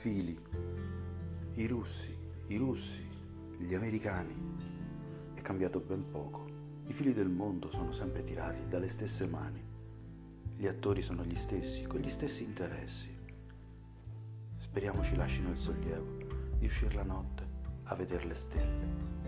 fili, I russi, i russi, gli americani. È cambiato ben poco. I fili del mondo sono sempre tirati dalle stesse mani. Gli attori sono gli stessi, con gli stessi interessi. Speriamo ci lasciano il sollievo di uscire la notte a vedere le stelle.